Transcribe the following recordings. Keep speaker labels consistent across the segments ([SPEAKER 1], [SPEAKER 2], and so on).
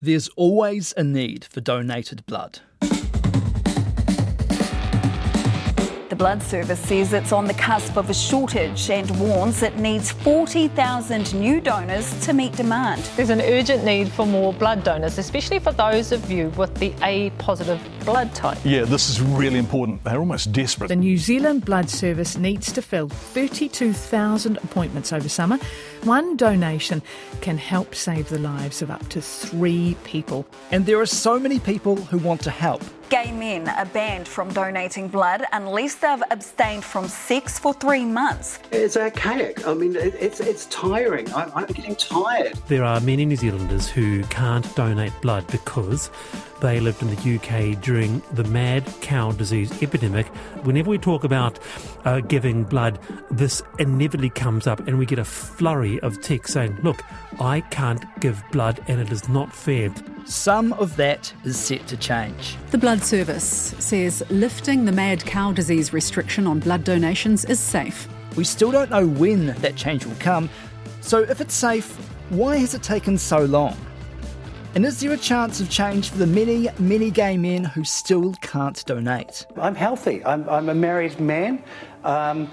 [SPEAKER 1] There's always a need for donated blood.
[SPEAKER 2] The Blood Service says it's on the cusp of a shortage and warns it needs 40,000 new donors to meet demand.
[SPEAKER 3] There's an urgent need for more blood donors, especially for those of you with the A positive blood type.
[SPEAKER 4] Yeah, this is really important. They're almost desperate.
[SPEAKER 5] The New Zealand Blood Service needs to fill 32,000 appointments over summer. One donation can help save the lives of up to three people.
[SPEAKER 1] And there are so many people who want to help.
[SPEAKER 2] Gay men are banned from donating blood unless they've abstained from sex for three months.
[SPEAKER 6] It's archaic. I mean, it's it's tiring. I'm, I'm getting tired.
[SPEAKER 7] There are many New Zealanders who can't donate blood because they lived in the UK during the mad cow disease epidemic. Whenever we talk about uh, giving blood, this inevitably comes up, and we get a flurry of texts saying, Look, I can't give blood, and it is not fair.
[SPEAKER 1] Some of that is set to change.
[SPEAKER 8] The Blood Service says lifting the mad cow disease restriction on blood donations is safe.
[SPEAKER 1] We still don't know when that change will come, so if it's safe, why has it taken so long? And is there a chance of change for the many, many gay men who still can't donate?
[SPEAKER 6] I'm healthy. I'm, I'm a married man. Um,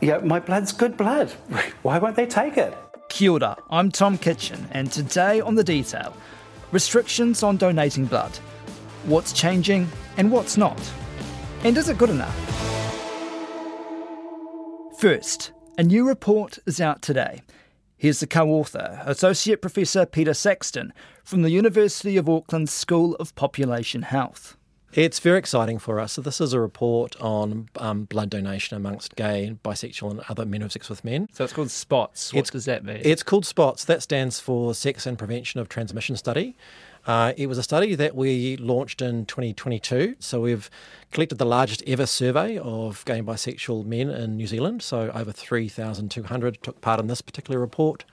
[SPEAKER 6] yeah, my blood's good blood. Why won't they take it?
[SPEAKER 1] Kia ora, I'm Tom Kitchin, and today on The Detail, restrictions on donating blood. What's changing and what's not? And is it good enough? First, a new report is out today. Here's the co author, Associate Professor Peter Saxton from the University of Auckland School of Population Health.
[SPEAKER 9] It's very exciting for us. So this is a report on um, blood donation amongst gay, bisexual, and other men who have sex with men.
[SPEAKER 1] So it's called SPOTS. What
[SPEAKER 9] It's-
[SPEAKER 1] does that mean?
[SPEAKER 9] It's called SPOTS. That stands for Sex and Prevention of Transmission Study. Uh, it was a study that we launched in 2022. So we've collected the largest ever survey of gay and bisexual men in New Zealand. So over 3,200 took part in this particular report.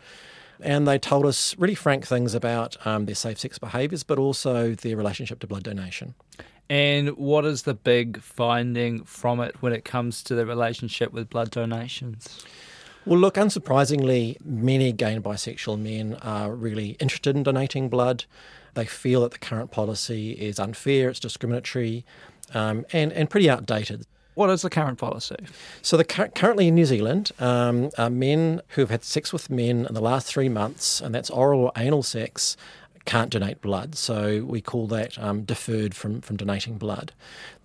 [SPEAKER 9] And they told us really frank things about um, their safe sex behaviours, but also their relationship to blood donation.
[SPEAKER 1] and what is the big finding from it when it comes to the relationship with blood donations?
[SPEAKER 9] Well, look, unsurprisingly, many gay and bisexual men are really interested in donating blood. They feel that the current policy is unfair, it's discriminatory, um, and, and pretty outdated.
[SPEAKER 1] What is the current policy?
[SPEAKER 9] So, the, currently in New Zealand, um, men who have had sex with men in the last three months, and that's oral or anal sex, can't donate blood. So we call that um, deferred from, from donating blood.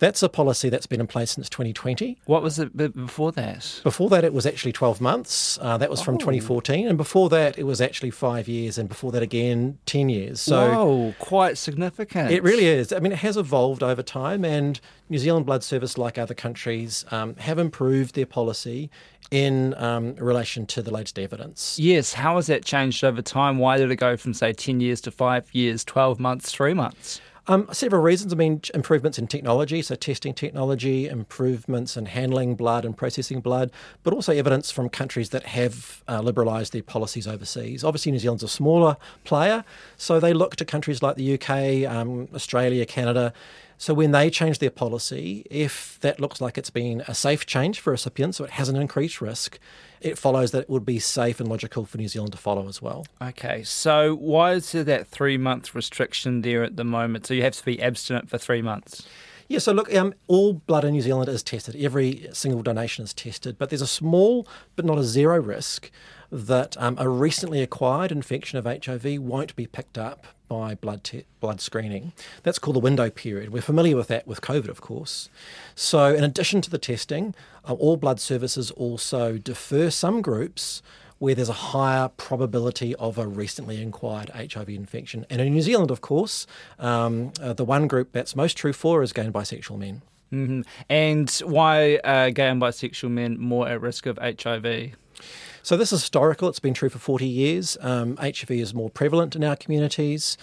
[SPEAKER 9] That's a policy that's been in place since 2020.
[SPEAKER 1] What was it before that?
[SPEAKER 9] Before that, it was actually 12 months. Uh, that was from
[SPEAKER 1] Oh.
[SPEAKER 9] 2014. And before that, it was actually five years. And before that, again, 10 years. So
[SPEAKER 1] Whoa, quite significant.
[SPEAKER 9] it really is. I mean, it has evolved over time, and New Zealand Blood Service, like other countries, um, have improved their policy in um, relation to the latest evidence.
[SPEAKER 1] Yes, how has that changed over time? Why did it go from, say, 10 years to five years, 12 months, three months?
[SPEAKER 9] Um, several reasons. I mean, improvements in technology, so testing technology, improvements in handling blood and processing blood, but also evidence from countries that have uh, liberalised their policies overseas. Obviously, New Zealand's a smaller player, so they look to countries like the UK, um, Australia, Canada. So when they change their policy, if that looks like it's been a safe change for recipients, so it has an increased risk, it follows that it would be safe and logical for New Zealand to follow as well.
[SPEAKER 1] Okay, so why is there that three month restriction there at the moment? So you have to be abstinent for three months.
[SPEAKER 9] Yeah, so look, um, all blood in New Zealand is tested. Every single donation is tested, but there's a small but not a zero risk that um, a recently acquired infection of HIV won't be picked up by blood te- blood screening. That's called the window period. We're familiar with that with COVID, of course. So, in addition to the testing, uh, all blood services also defer some groups where there's a higher probability of a recently acquired HIV infection. And in New Zealand, of course, um, uh, the one group that's most true for is gay and bisexual men.
[SPEAKER 1] hmm And why are gay and bisexual men more at risk of HIV?
[SPEAKER 9] So this is historical. It's been true for 40 years. Um, HIV is more prevalent in our communities.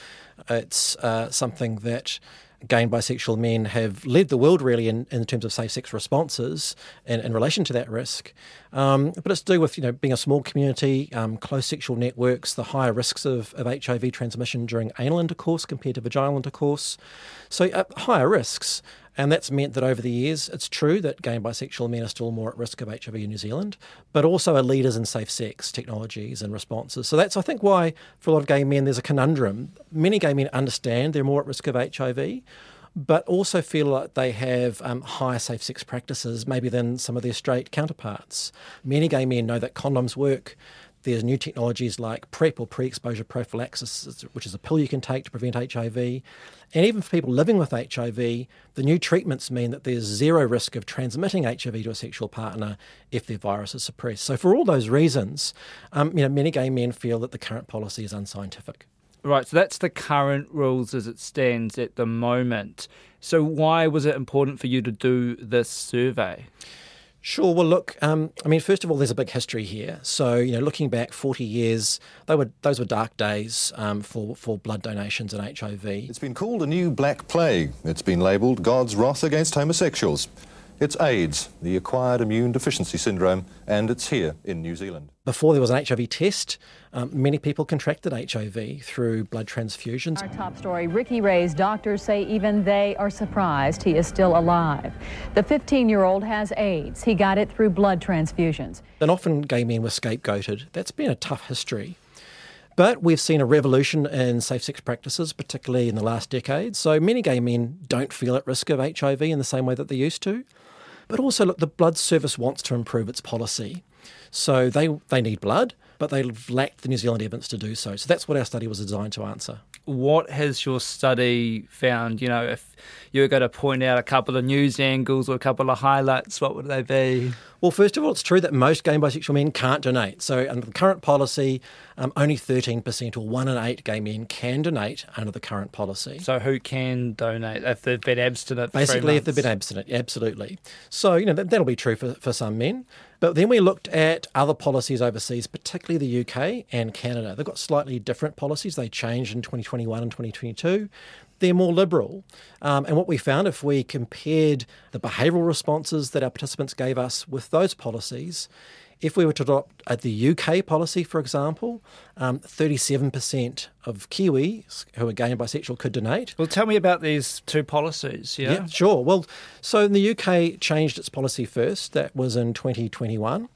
[SPEAKER 9] It's uh, something that gay and bisexual men have led the world really in, in terms of safe-sex responses in, in relation to that risk. Um, but it's to do with you know being a small community, um, close sexual networks, the higher risks of, of HIV transmission during anal intercourse compared to vaginal intercourse. So uh, higher risks. And that's meant that over the years, it's true that gay and bisexual men are still more at risk of HIV in New Zealand, but also are leaders in safe sex technologies and responses. So that's, I think, why for a lot of gay men there's a conundrum. Many gay men understand they're more at risk of HIV, but also feel like they have um, higher safe sex practices maybe than some of their straight counterparts. Many gay men know that condoms work. There's new technologies like PrEP or pre exposure prophylaxis, which is a pill you can take to prevent HIV. And even for people living with HIV, the new treatments mean that there's zero risk of transmitting HIV to a sexual partner if their virus is suppressed. So, for all those reasons, um, you know, many gay men feel that the current policy is unscientific.
[SPEAKER 1] Right, so that's the current rules as it stands at the moment. So, why was it important for you to do this survey?
[SPEAKER 9] Sure. Well, look. Um, I mean, first of all, there's a big history here. So, you know, looking back 40 years, they were those were dark days um, for for blood donations and HIV.
[SPEAKER 10] It's been called a new black plague. It's been labelled God's wrath against homosexuals. It's AIDS, the acquired immune deficiency syndrome, and it's here in New Zealand.
[SPEAKER 9] Before there was an HIV test, um, many people contracted HIV through blood transfusions.
[SPEAKER 11] Our top story Ricky Ray's doctors say even they are surprised he is still alive. The 15 year old has AIDS. He got it through blood transfusions.
[SPEAKER 9] And often gay men were scapegoated. That's been a tough history. But we've seen a revolution in safe sex practices, particularly in the last decade. So many gay men don't feel at risk of HIV in the same way that they used to. But also, look, the blood service wants to improve its policy. So they, they need blood, but they've lacked the New Zealand evidence to do so. So that's what our study was designed to answer.
[SPEAKER 1] What has your study found? You know, if you were going to point out a couple of news angles or a couple of highlights, what would they be?
[SPEAKER 9] Well, first of all, it's true that most gay and bisexual men can't donate. So, under the current policy, um, only 13% or one in eight gay men can donate under the current policy.
[SPEAKER 1] So, who can donate if they've been abstinent?
[SPEAKER 9] Basically, if they've been abstinent, absolutely. So, you know, that, that'll be true for, for some men. But then we looked at other policies overseas, particularly the UK and Canada. They've got slightly different policies. They changed in 2021 and 2022 they're more liberal. Um, and what we found, if we compared the behavioural responses that our participants gave us with those policies, if we were to adopt uh, the UK policy, for example, um, 37% of Kiwis who are gay and bisexual could donate.
[SPEAKER 1] Well, tell me about these two policies. Yeah,
[SPEAKER 9] yeah sure. Well, so the UK changed its policy first. That was in 2021.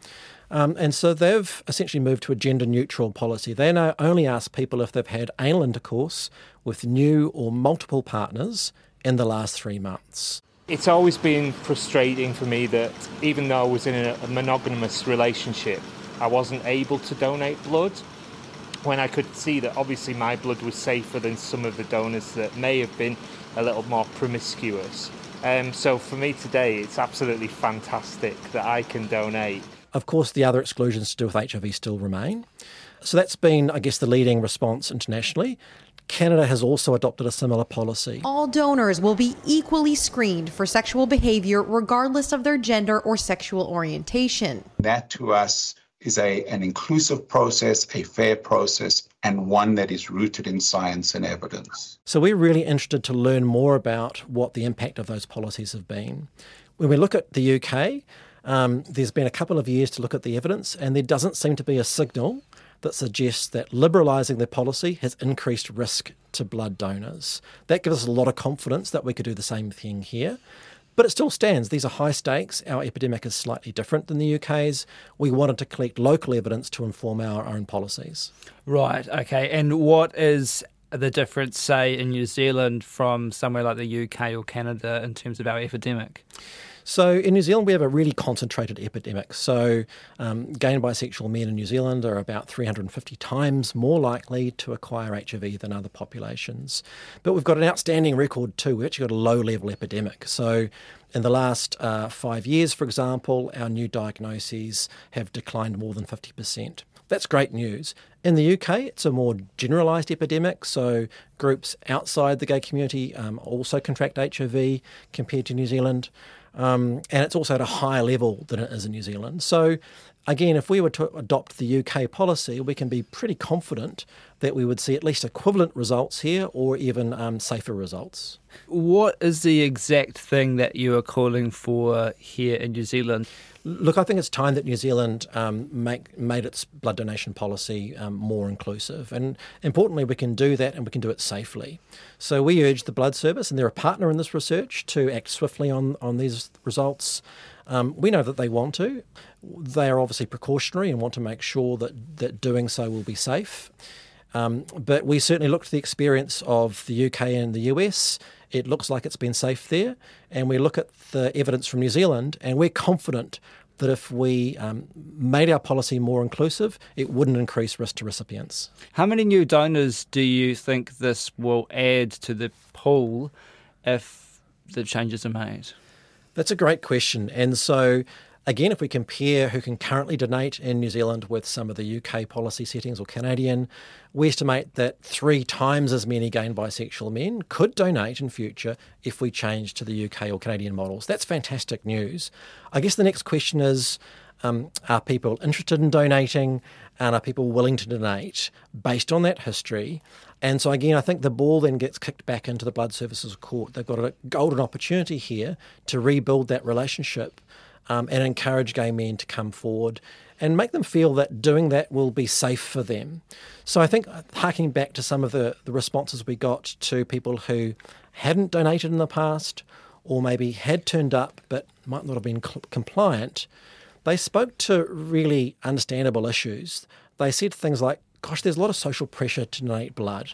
[SPEAKER 9] Um, and so they've essentially moved to a gender neutral policy. They now only ask people if they've had anal intercourse with new or multiple partners in the last three months.
[SPEAKER 12] It's always been frustrating for me that even though I was in a monogamous relationship, I wasn't able to donate blood when I could see that obviously my blood was safer than some of the donors that may have been a little more promiscuous. Um, so for me today, it's absolutely fantastic that I can donate.
[SPEAKER 9] Of course, the other exclusions to do with HIV still remain. So that's been, I guess, the leading response internationally. Canada has also adopted a similar policy.
[SPEAKER 13] All donors will be equally screened for sexual behavior regardless of their gender or sexual orientation.
[SPEAKER 14] That to us is a, an inclusive process, a fair process, and one that is rooted in science and evidence.
[SPEAKER 9] So we're really interested to learn more about what the impact of those policies have been. When we look at the UK, um, there's been a couple of years to look at the evidence, and there doesn't seem to be a signal that suggests that liberalising their policy has increased risk to blood donors. That gives us a lot of confidence that we could do the same thing here. But it still stands. These are high stakes. Our epidemic is slightly different than the UK's. We wanted to collect local evidence to inform our own policies.
[SPEAKER 1] Right, okay. And what is the difference, say, in New Zealand from somewhere like the UK or Canada in terms of our epidemic?
[SPEAKER 9] So in New Zealand, we have a really concentrated epidemic. So um, gay and bisexual men in New Zealand are about 350 times more likely to acquire HIV than other populations. But we've got an outstanding record too. We've actually got a low level epidemic. So in the last uh, five years, for example, our new diagnoses have declined more than 50%. That's great news. In the UK, it's a more generalised epidemic, so groups outside the gay community um, also contract HIV compared to New Zealand. Um, and it's also at a higher level than it is in New Zealand. So again, if we were to adopt the UK policy, we can be pretty confident that we would see at least equivalent results here or even um, safer results.
[SPEAKER 1] What is the exact thing that you are calling for here in New Zealand?
[SPEAKER 9] Look, I think it's time that New Zealand um, make, made its blood donation policy um, more inclusive. And importantly, we can do that and we can do it safely. So we urge the Blood Service, and they're a partner in this research, to act swiftly on, on these results. Um, we know that they want to. They are obviously precautionary and want to make sure that, that doing so will be safe. Um, but we certainly look to the experience of the UK and the US. It looks like it's been safe there. And we look at the evidence from New Zealand, and we're confident that if we um, made our policy more inclusive, it wouldn't increase risk to recipients.
[SPEAKER 1] How many new donors do you think this will add to the pool if the changes are made?
[SPEAKER 9] That's a great question. And so Again, if we compare who can currently donate in New Zealand with some of the UK policy settings or Canadian, we estimate that three times as many gay and bisexual men could donate in future if we change to the UK or Canadian models. That's fantastic news. I guess the next question is um, are people interested in donating and are people willing to donate based on that history? And so, again, I think the ball then gets kicked back into the Blood Services Court. They've got a golden opportunity here to rebuild that relationship um, and encourage gay men to come forward and make them feel that doing that will be safe for them. So I think uh, harking back to some of the, the responses we got to people who hadn't donated in the past or maybe had turned up but might not have been cl- compliant, they spoke to really understandable issues. They said things like, gosh, there's a lot of social pressure to donate blood.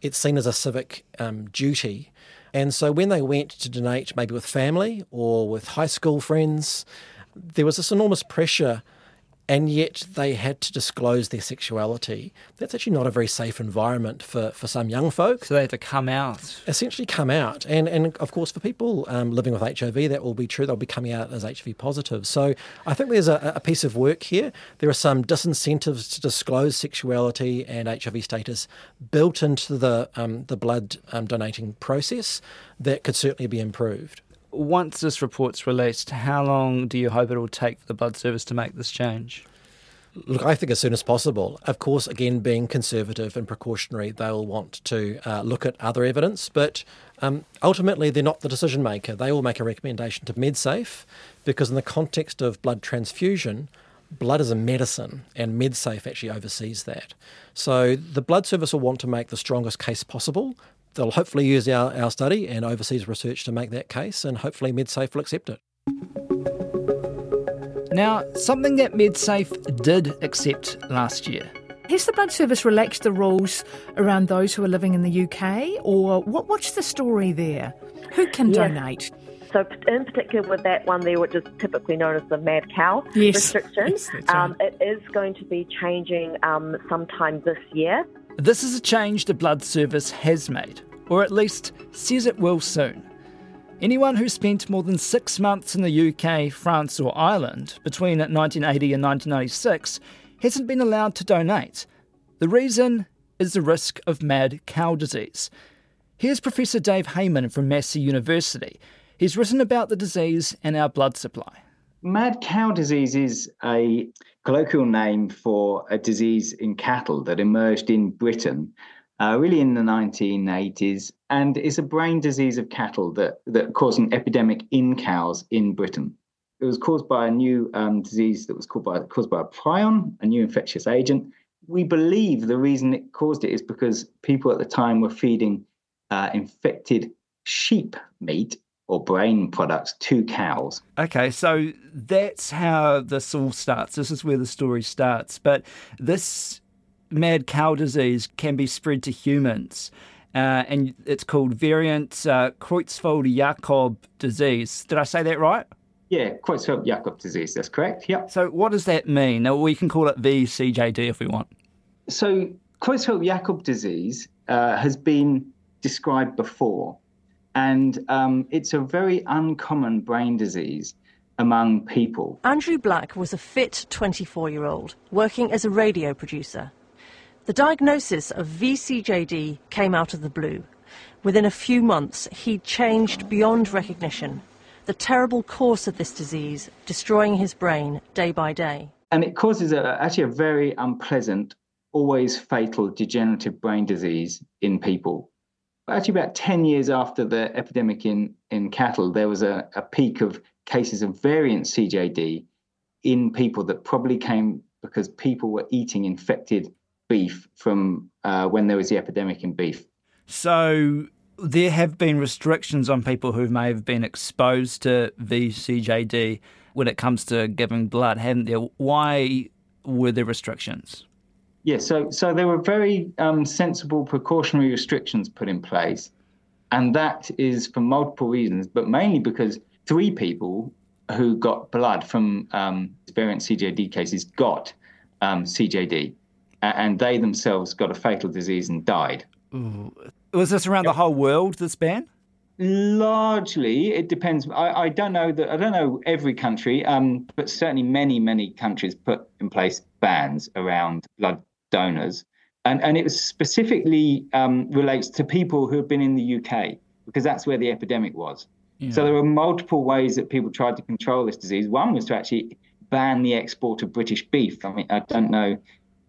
[SPEAKER 9] It's seen as a civic um, duty. And so when they went to donate, maybe with family or with high school friends, there was this enormous pressure and yet they had to disclose their sexuality. That's actually not a very safe environment for, for some young folk.
[SPEAKER 1] So they had to come out.
[SPEAKER 9] Essentially, come out. And, and of course, for people um, living with HIV, that will be true. They'll be coming out as HIV positive. So I think there's a, a piece of work here. There are some disincentives to disclose sexuality and HIV status built into the, um, the blood um, donating process that could certainly be improved
[SPEAKER 1] once this report's released, how long do you hope it will take for the Blood Service to make this change?
[SPEAKER 9] Look, I think as soon as possible. Of course, again, being conservative and precautionary, they'll want to uh, look at other evidence, but um, ultimately they're not the decision maker. They will make a recommendation to MedSafe because, in the context of blood transfusion, blood is a medicine, and MedSafe actually oversees that. So the blood service will want to make the strongest case possible they'll hopefully use our, our study and overseas research to make that case, and hopefully MedSafe will accept it.
[SPEAKER 1] Now, something that MedSafe did accept last year.
[SPEAKER 5] Has the Blood Service relaxed the rules around those who are living in the UK, or what, what's the story there? Who can yes. donate?
[SPEAKER 15] So, in particular, with that one there, which is typically known as the mad cow
[SPEAKER 5] yes.
[SPEAKER 15] restriction,
[SPEAKER 5] yes,
[SPEAKER 15] um, it is going to be changing um, sometime this year.
[SPEAKER 1] This is a change the Blood Service has made, or at least says it will soon. Anyone who spent more than six months in the UK, France, or Ireland between 1980 and 1996 hasn't been allowed to donate. The reason is the risk of mad cow disease. Here's Professor Dave Hayman from Massey University. He's written about the disease and our blood supply.
[SPEAKER 16] Mad cow disease is a colloquial name for a disease in cattle that emerged in Britain uh, really in the 1980s and is a brain disease of cattle that, that caused an epidemic in cows in Britain. It was caused by a new um, disease that was caused by, caused by a prion, a new infectious agent. We believe the reason it caused it is because people at the time were feeding uh, infected sheep meat or brain products to cows.
[SPEAKER 1] Okay, so that's how this all starts. This is where the story starts. But this mad cow disease can be spread to humans. Uh, and it's called variant uh, Creutzfeldt-Jakob disease. Did I say that right?
[SPEAKER 16] Yeah, Creutzfeldt-Jakob disease. That's correct. Yep.
[SPEAKER 1] So what does that mean? Now, we can call it VCJD if we want.
[SPEAKER 16] So Creutzfeldt-Jakob disease uh, has been described before. And um, it's a very uncommon brain disease among people.
[SPEAKER 17] Andrew Black was a fit 24 year old working as a radio producer. The diagnosis of VCJD came out of the blue. Within a few months, he'd changed beyond recognition. The terrible course of this disease destroying his brain day by day.
[SPEAKER 16] And it causes a, actually a very unpleasant, always fatal degenerative brain disease in people. Actually, about 10 years after the epidemic in, in cattle, there was a, a peak of cases of variant CJD in people that probably came because people were eating infected beef from uh, when there was the epidemic in beef.
[SPEAKER 1] So there have been restrictions on people who may have been exposed to VCJD when it comes to giving blood, haven't there? Why were there restrictions?
[SPEAKER 16] Yeah, so so there were very um, sensible precautionary restrictions put in place, and that is for multiple reasons, but mainly because three people who got blood from um, variant CJD cases got um, CJD, and they themselves got a fatal disease and died.
[SPEAKER 1] Ooh. Was this around yep. the whole world? This ban?
[SPEAKER 16] Largely, it depends. I, I, don't know that I don't know every country, um, but certainly many many countries put in place bans around blood donors, and and it was specifically um, relates to people who have been in the UK because that's where the epidemic was. Yeah. So there were multiple ways that people tried to control this disease. One was to actually ban the export of British beef. I mean, I don't know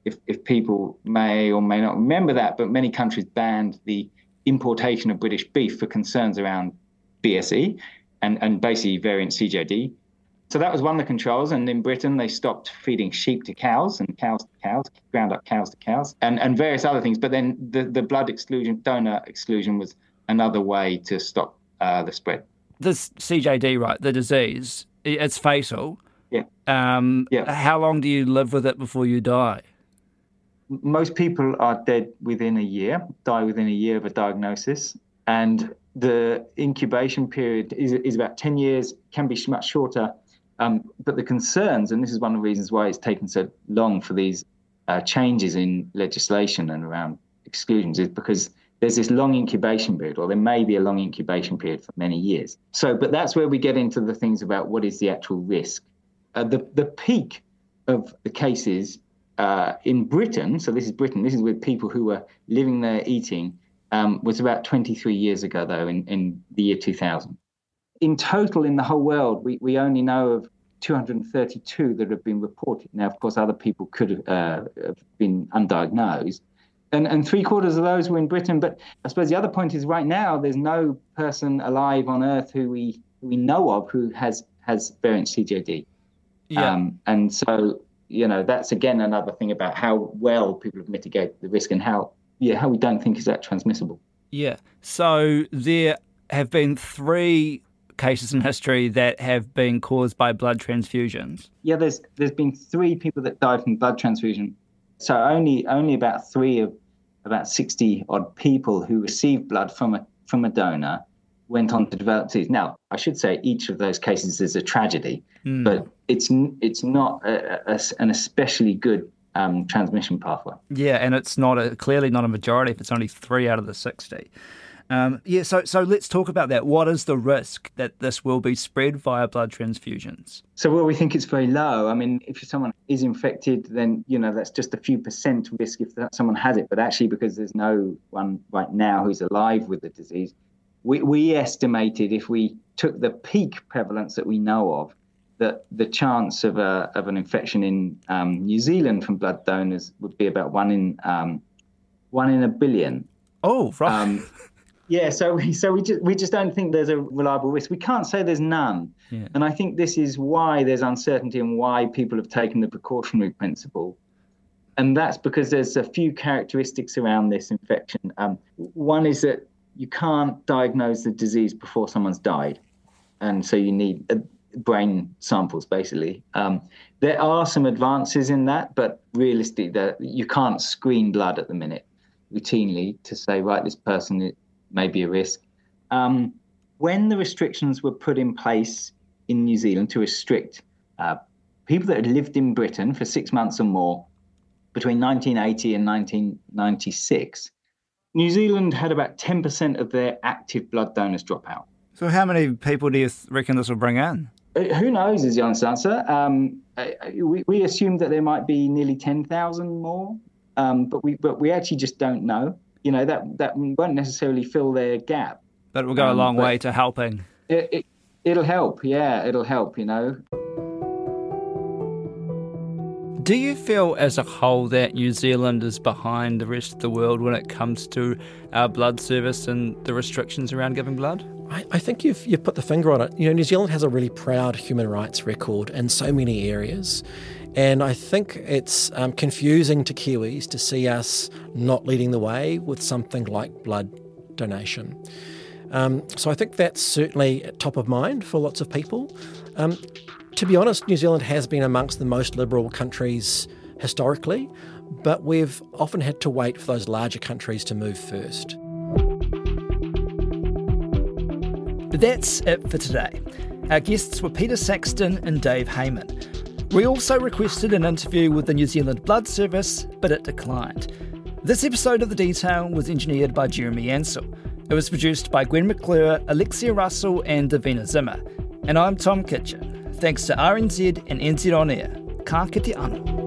[SPEAKER 16] if, if people may or may not remember that, but many countries banned the importation of British beef for concerns around BSE and, and basically variant CJD. So that was one of the controls. And in Britain, they stopped feeding sheep to cows and cows to cows, ground up cows to cows, and, and various other things. But then the, the blood exclusion, donor exclusion was another way to stop uh, the spread.
[SPEAKER 1] This CJD, right, the disease, it's fatal.
[SPEAKER 16] Yeah.
[SPEAKER 1] Um,
[SPEAKER 16] yeah.
[SPEAKER 1] How long do you live with it before you die?
[SPEAKER 16] Most people are dead within a year, die within a year of a diagnosis. And the incubation period is, is about 10 years, can be much shorter. Um, but the concerns, and this is one of the reasons why it's taken so long for these uh, changes in legislation and around exclusions, is because there's this long incubation period, or there may be a long incubation period for many years. So, but that's where we get into the things about what is the actual risk. Uh, the the peak of the cases uh, in Britain, so this is Britain, this is with people who were living there eating, um, was about 23 years ago, though, in, in the year 2000. In total, in the whole world, we, we only know of 232 that have been reported. Now, of course, other people could have, uh, have been undiagnosed. And, and three quarters of those were in Britain. But I suppose the other point is right now, there's no person alive on Earth who we, who we know of who has, has variant CJD.
[SPEAKER 1] Yeah.
[SPEAKER 16] Um, and so, you know, that's again another thing about how well people have mitigated the risk and how, yeah, how we don't think is that transmissible.
[SPEAKER 1] Yeah. So there have been three cases in history that have been caused by blood transfusions.
[SPEAKER 16] Yeah, there's there's been three people that died from blood transfusion. So only only about three of about sixty odd people who received blood from a from a donor went on to develop disease. Now, I should say each of those cases is a tragedy,
[SPEAKER 1] mm.
[SPEAKER 16] but it's it's not a, a, an especially good um, transmission pathway.
[SPEAKER 1] Yeah, and it's not a, clearly not a majority if it's only three out of the sixty. Um, yeah, so so let's talk about that. What is the risk that this will be spread via blood transfusions?
[SPEAKER 16] So, well, we think it's very low. I mean, if someone is infected, then you know that's just a few percent risk if someone has it. But actually, because there's no one right now who's alive with the disease, we, we estimated if we took the peak prevalence that we know of, that the chance of a of an infection in um, New Zealand from blood donors would be about one in um, one in a billion.
[SPEAKER 1] Oh, right.
[SPEAKER 16] Yeah, so we so we just we just don't think there's a reliable risk. We can't say there's none,
[SPEAKER 1] yeah.
[SPEAKER 16] and I think this is why there's uncertainty and why people have taken the precautionary principle, and that's because there's a few characteristics around this infection. Um, one is that you can't diagnose the disease before someone's died, and so you need uh, brain samples basically. Um, there are some advances in that, but realistically, that you can't screen blood at the minute routinely to say right this person may be a risk. Um, when the restrictions were put in place in New Zealand to restrict uh, people that had lived in Britain for six months or more between 1980 and 1996, New Zealand had about 10% of their active blood donors drop out.
[SPEAKER 1] So, how many people do you reckon this will bring in?
[SPEAKER 16] Uh, who knows is the honest answer. Um, we, we assumed that there might be nearly 10,000 more, um, but, we, but we actually just don't know. You know, that, that won't necessarily fill their gap.
[SPEAKER 1] But it will go a um, long way to helping.
[SPEAKER 16] It, it, it'll help, yeah, it'll help, you know.
[SPEAKER 1] Do you feel as a whole that New Zealand is behind the rest of the world when it comes to our blood service and the restrictions around giving blood?
[SPEAKER 9] I, I think you've, you've put the finger on it. You know, New Zealand has a really proud human rights record in so many areas. And I think it's um, confusing to Kiwis to see us not leading the way with something like blood donation. Um, so I think that's certainly top of mind for lots of people. Um, to be honest, New Zealand has been amongst the most liberal countries historically, but we've often had to wait for those larger countries to move first.
[SPEAKER 1] That's it for today. Our guests were Peter Saxton and Dave Hayman. We also requested an interview with the New Zealand Blood Service, but it declined. This episode of The Detail was engineered by Jeremy Ansell. It was produced by Gwen McClure, Alexia Russell, and Davina Zimmer. And I'm Tom Kitchin. Thanks to RNZ and NZ On Air. Ka kite anō.